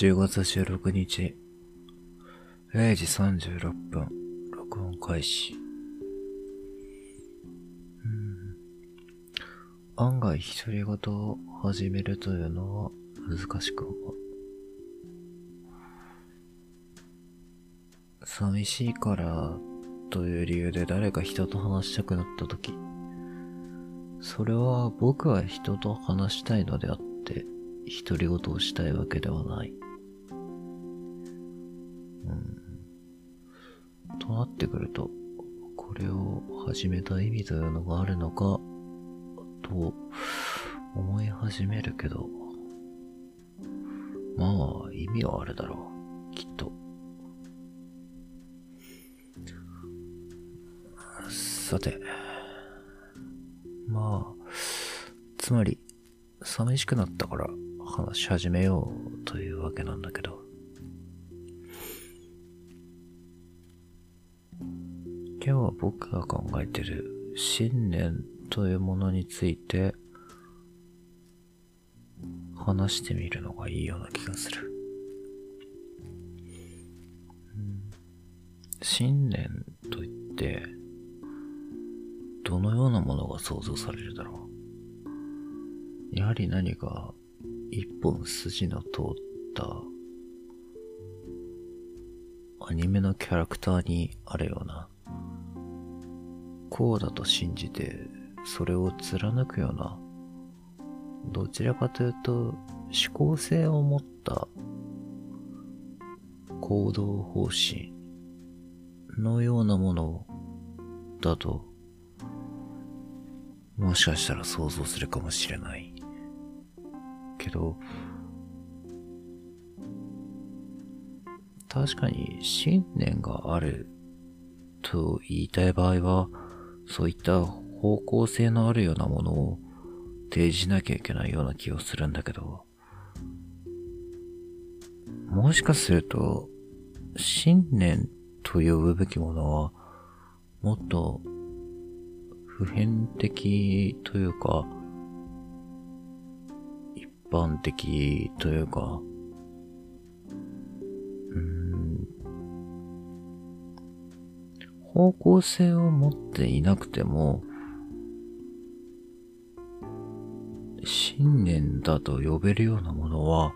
10月16日、0時36分、録音開始。うん案外独り言を始めるというのは難しく思う。寂しいからという理由で誰か人と話したくなった時、それは僕は人と話したいのであって、独り言をしたいわけではない。となってくると、これを始めた意味というのがあるのか、と思い始めるけど、まあ、意味はあるだろう。きっと。さて。まあ、つまり、寂しくなったから話し始めようというわけなんだけど。今日は僕が考えてる信念というものについて話してみるのがいいような気がする。信念といって、どのようなものが想像されるだろう。やはり何か一本筋の通ったアニメのキャラクターにあるような、こうだと信じてそれを貫くような、どちらかというと思考性を持った行動方針のようなものだともしかしたら想像するかもしれない。けど、確かに信念があると言いたい場合は、そういった方向性のあるようなものを提示しなきゃいけないような気がするんだけど、もしかすると、信念と呼ぶべきものは、もっと普遍的というか、一般的というか、方向性を持っていなくても、信念だと呼べるようなものは、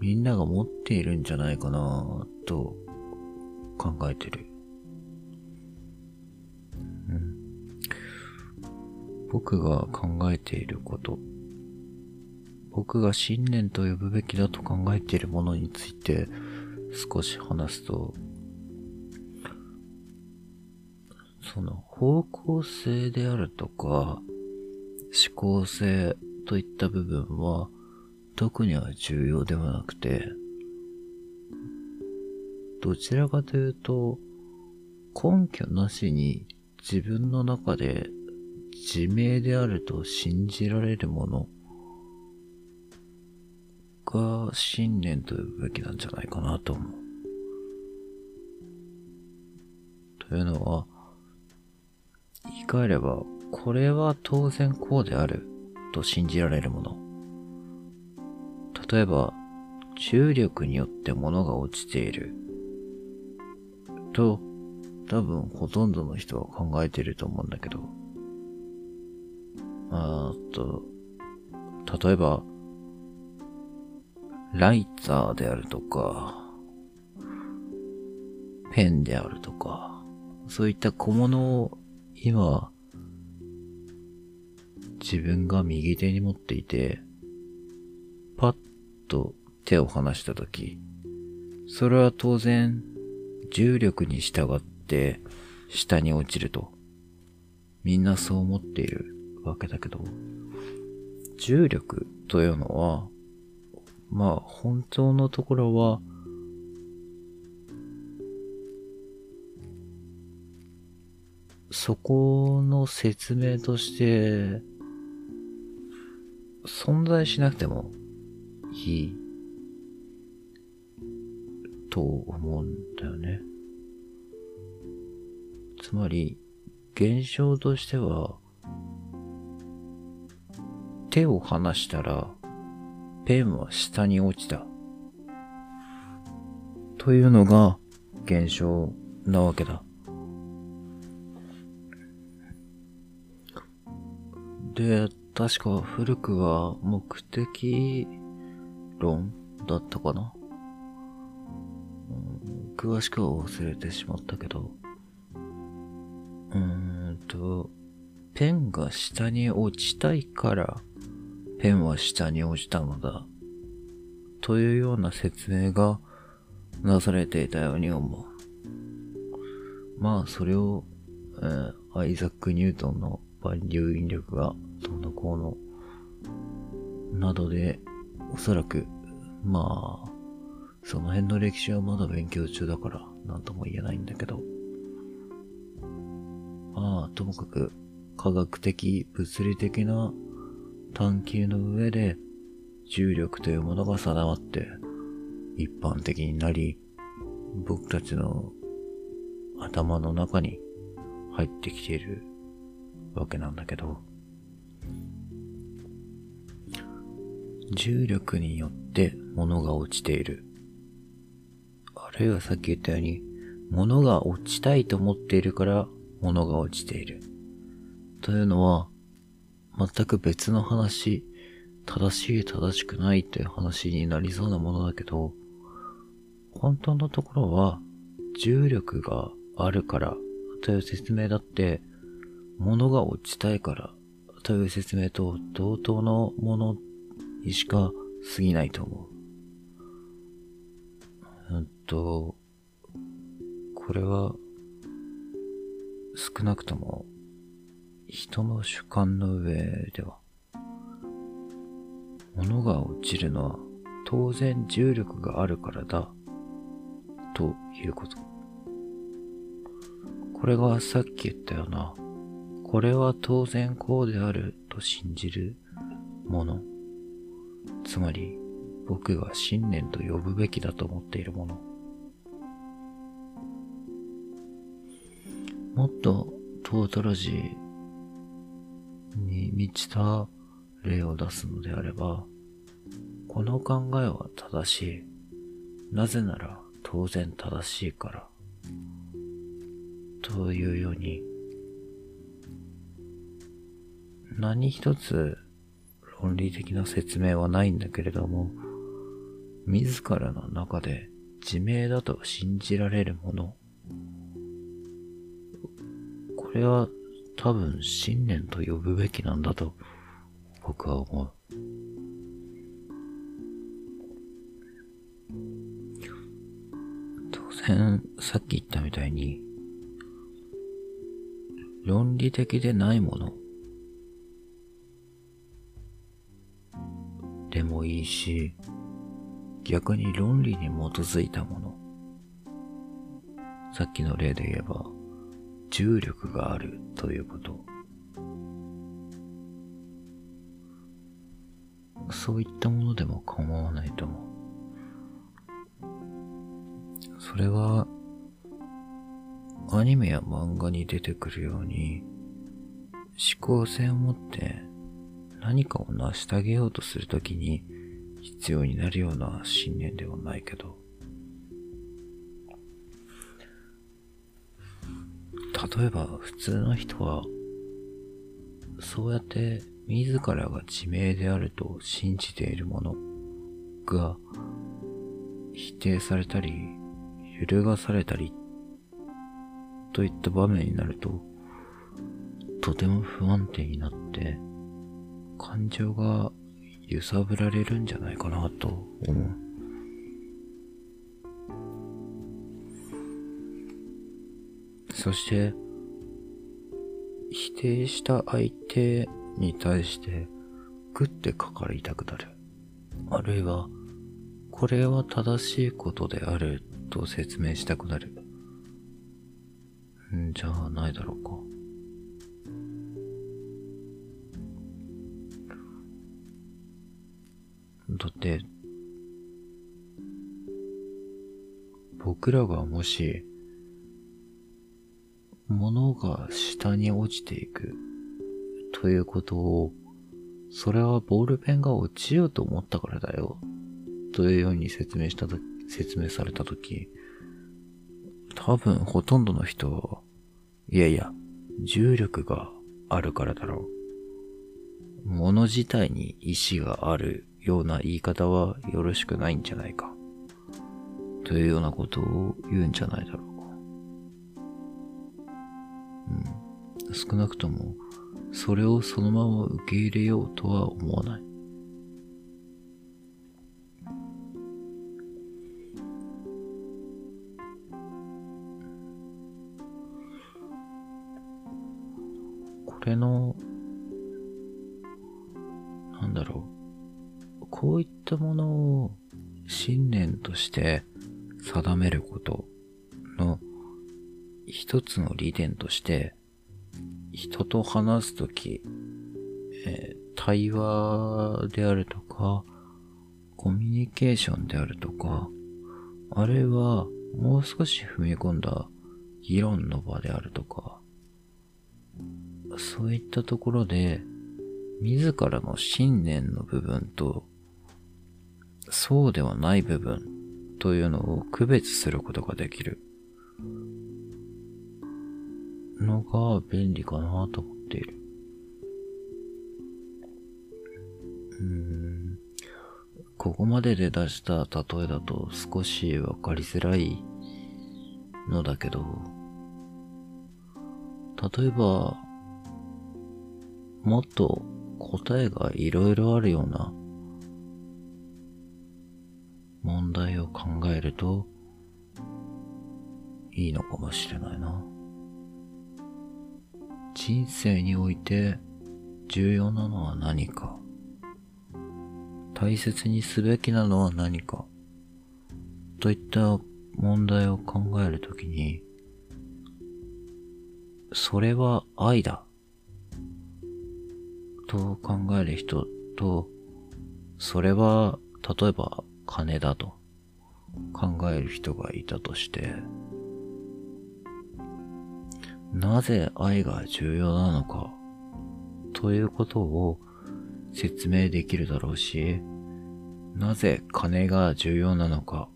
みんなが持っているんじゃないかなと考えてる。うん僕が考えていること、僕が信念と呼ぶべきだと考えているものについて少し話すと、その方向性であるとか、思考性といった部分は特には重要ではなくて、どちらかというと、根拠なしに自分の中で自明であると信じられるものが信念と呼ぶべきなんじゃないかなと思う。というのは、換えれば、これは当然こうであると信じられるもの。例えば、重力によって物が落ちている。と、多分ほとんどの人は考えていると思うんだけど、あーと、例えば、ライターであるとか、ペンであるとか、そういった小物を今、自分が右手に持っていて、パッと手を離したとき、それは当然重力に従って下に落ちると、みんなそう思っているわけだけど、重力というのは、まあ本当のところは、そこの説明として、存在しなくてもいいと思うんだよね。つまり、現象としては、手を離したら、ペンは下に落ちた。というのが現象なわけだ。で、確か古くは目的論だったかな、うん、詳しくは忘れてしまったけど、うーんと、ペンが下に落ちたいから、ペンは下に落ちたのだ。というような説明がなされていたように思う。まあ、それを、えー、アイザック・ニュートンの万有引力がどうのこうの、などで、おそらく、まあ、その辺の歴史はまだ勉強中だから、なんとも言えないんだけど。まあ、ともかく、科学的、物理的な探求の上で、重力というものが定まって、一般的になり、僕たちの頭の中に入ってきているわけなんだけど、重力によって物が落ちている。あるいはさっき言ったように、物が落ちたいと思っているから物が落ちている。というのは、全く別の話、正しい正しくないという話になりそうなものだけど、本当のところは、重力があるからという説明だって、物が落ちたいからという説明と同等のものにしか過ぎないと思う。うんと、これは、少なくとも、人の主観の上では、物が落ちるのは当然重力があるからだ、ということ。これがさっき言ったような、これは当然こうであると信じるもの。つまり、僕が信念と呼ぶべきだと思っているもの。もっとトータロジーに満ちた例を出すのであれば、この考えは正しい。なぜなら当然正しいから。というように、何一つ論理的な説明はないんだけれども、自らの中で自明だと信じられるもの。これは多分信念と呼ぶべきなんだと僕は思う。当然、さっき言ったみたいに、論理的でないものでもいいし、逆に論理に基づいたもの。さっきの例で言えば、重力があるということ。そういったものでも構わないと思う。それは、アニメや漫画に出てくるように、思考性を持って何かを成し遂げようとするときに必要になるような信念ではないけど、例えば普通の人は、そうやって自らが自明であると信じているものが否定されたり、揺るがされたりといった場面になると、とても不安定になって、感情が揺さぶられるんじゃないかなと思う。そして、否定した相手に対して、グッてかかりたくなる。あるいは、これは正しいことであると説明したくなる。んじゃあないだろうか。だって、僕らがもし、物が下に落ちていくということを、それはボールペンが落ちようと思ったからだよ。というように説明したと、説明されたとき、多分ほとんどの人は、いやいや、重力があるからだろう。物自体に意志があるような言い方はよろしくないんじゃないか。というようなことを言うんじゃないだろうか。うん。少なくとも、それをそのまま受け入れようとは思わない。これの、なんだろう。こういったものを信念として定めることの一つの利点として、人と話すとき、えー、対話であるとか、コミュニケーションであるとか、あるいはもう少し踏み込んだ議論の場であるとか、そういったところで、自らの信念の部分と、そうではない部分というのを区別することができるのが便利かなと思っている。うん。ここまでで出した例えだと少しわかりづらいのだけど、例えば、もっと答えがいろいろあるような問題を考えるといいのかもしれないな。人生において重要なのは何か。大切にすべきなのは何か。といった問題を考えるときにそれは愛だ。と考える人と、それは、例えば金だと考える人がいたとして、なぜ愛が重要なのか、ということを説明できるだろうし、なぜ金が重要なのか、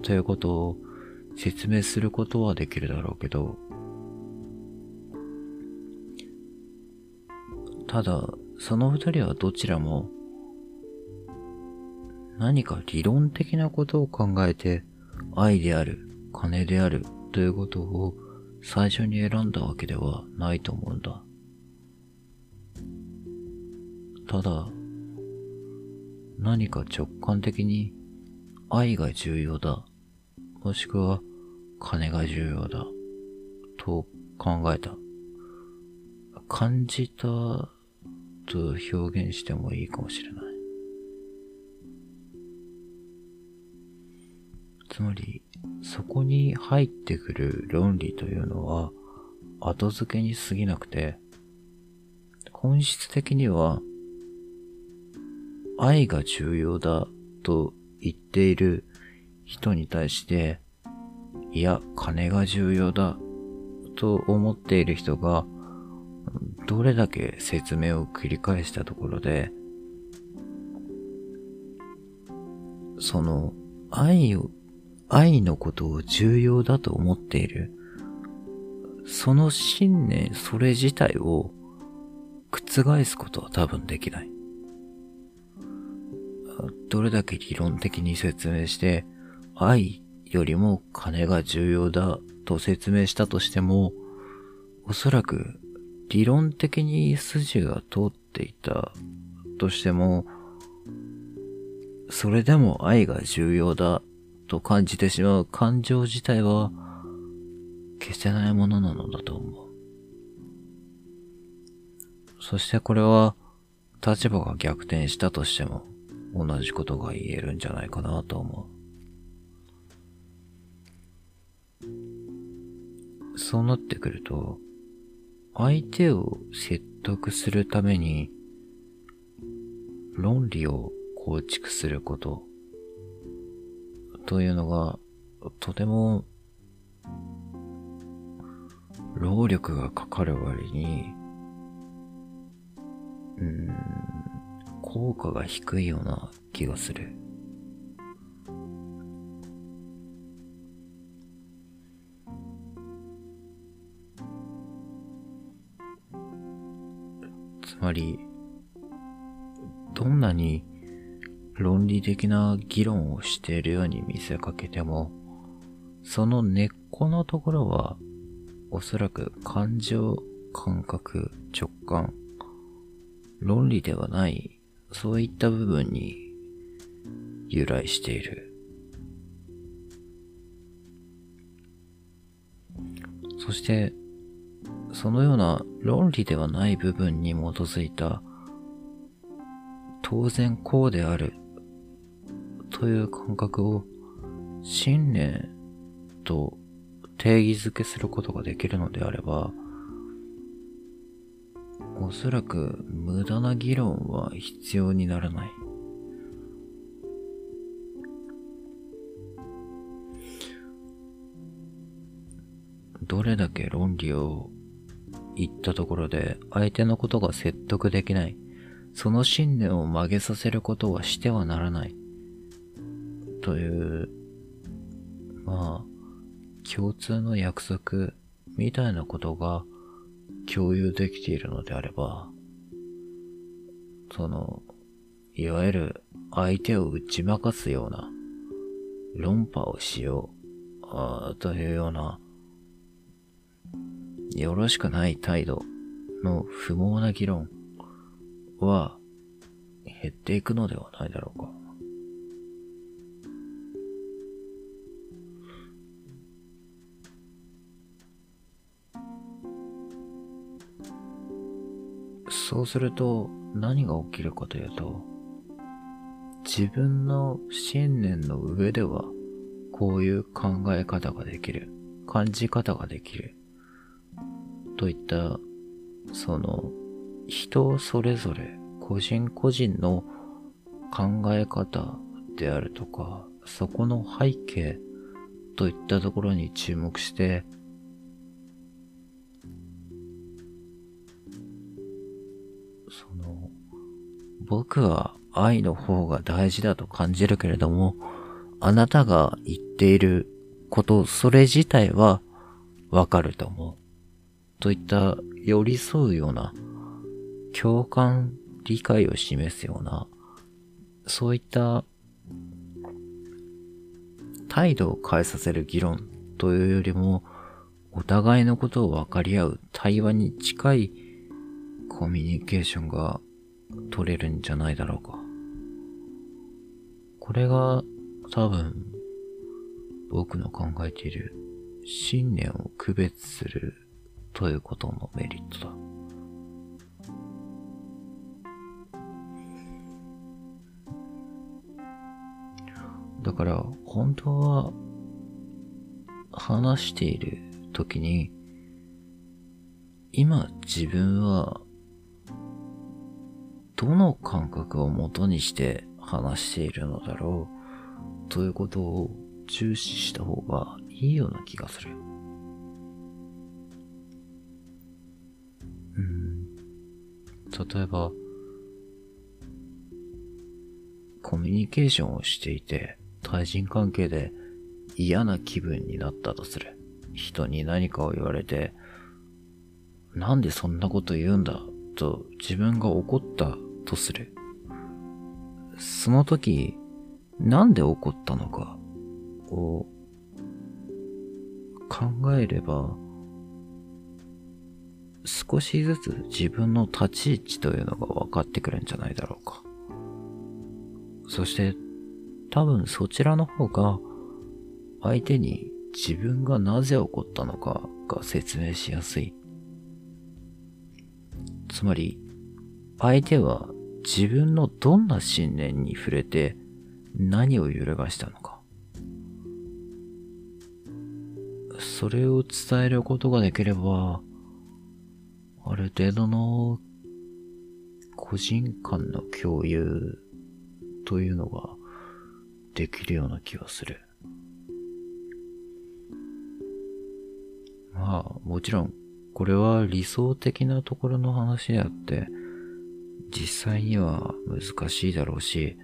ということを説明することはできるだろうけど、ただ、その二人はどちらも何か理論的なことを考えて愛である、金であるということを最初に選んだわけではないと思うんだ。ただ、何か直感的に愛が重要だ、もしくは金が重要だ、と考えた。感じたと表現してもいいかもしれない。つまり、そこに入ってくる論理というのは後付けに過ぎなくて、本質的には愛が重要だと言っている人に対して、いや、金が重要だと思っている人がどれだけ説明を繰り返したところで、その愛を、愛のことを重要だと思っている、その信念、それ自体を覆すことは多分できない。どれだけ理論的に説明して、愛よりも金が重要だと説明したとしても、おそらく理論的に筋が通っていたとしても、それでも愛が重要だと感じてしまう感情自体は消せないものなのだと思う。そしてこれは立場が逆転したとしても同じことが言えるんじゃないかなと思う。そうなってくると、相手を説得するために論理を構築することというのが、とても、労力がかかる割に、うん、効果が低いような気がする。つまり、どんなに論理的な議論をしているように見せかけても、その根っこのところは、おそらく感情、感覚、直感、論理ではない、そういった部分に由来している。そして、そのような論理ではない部分に基づいた、当然こうである、という感覚を信念と定義づけすることができるのであれば、おそらく無駄な議論は必要にならない。どれだけ論理を言ったところで相手のことが説得できない。その信念を曲げさせることはしてはならない。という、まあ、共通の約束みたいなことが共有できているのであれば、その、いわゆる相手を打ち負かすような論破をしようあというようなよろしくない態度の不毛な議論は減っていくのではないだろうか。そうすると何が起きるかというと、自分の信念の上ではこういう考え方ができる、感じ方ができる、といった、その、人それぞれ、個人個人の考え方であるとか、そこの背景といったところに注目して、その、僕は愛の方が大事だと感じるけれども、あなたが言っていること、それ自体はわかると思う。といった寄り添うような、共感、理解を示すような、そういった態度を変えさせる議論というよりも、お互いのことを分かり合う対話に近いコミュニケーションが取れるんじゃないだろうか。これが多分僕の考えている信念を区別するということのメリットだ。だから、本当は、話している時に、今自分は、どの感覚をもとにして話しているのだろう、ということを重視した方がいいような気がする。うん例えば、コミュニケーションをしていて、対人関係で嫌な気分になったとする。人に何かを言われて、なんでそんなこと言うんだと自分が怒ったとする。その時、なんで怒ったのかを考えれば、少しずつ自分の立ち位置というのが分かってくるんじゃないだろうか。そして多分そちらの方が相手に自分がなぜ起こったのかが説明しやすい。つまり相手は自分のどんな信念に触れて何を揺るがしたのか。それを伝えることができれば、ある程度の個人間の共有というのができるような気がする。まあ、もちろん、これは理想的なところの話であって、実際には難しいだろうし、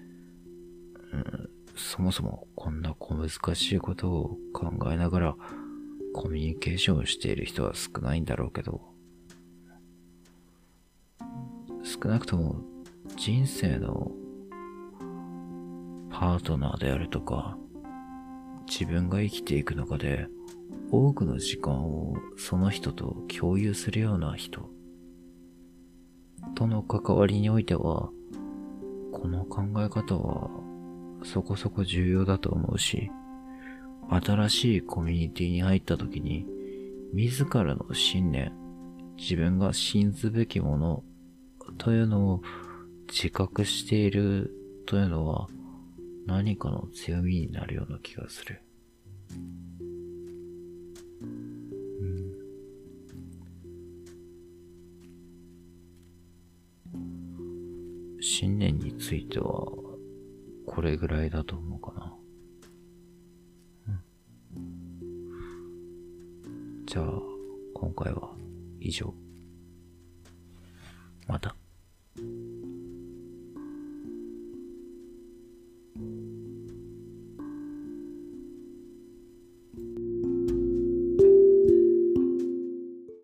うん、そもそもこんな小難しいことを考えながらコミュニケーションをしている人は少ないんだろうけど、少なくとも人生のパートナーであるとか、自分が生きていく中で多くの時間をその人と共有するような人との関わりにおいては、この考え方はそこそこ重要だと思うし、新しいコミュニティに入った時に、自らの信念、自分が信ずべきものというのを自覚しているというのは何かの強みになるような気がする。新年についてはこれぐらいだと思うかな。うん、じゃあ、今回は以上。また。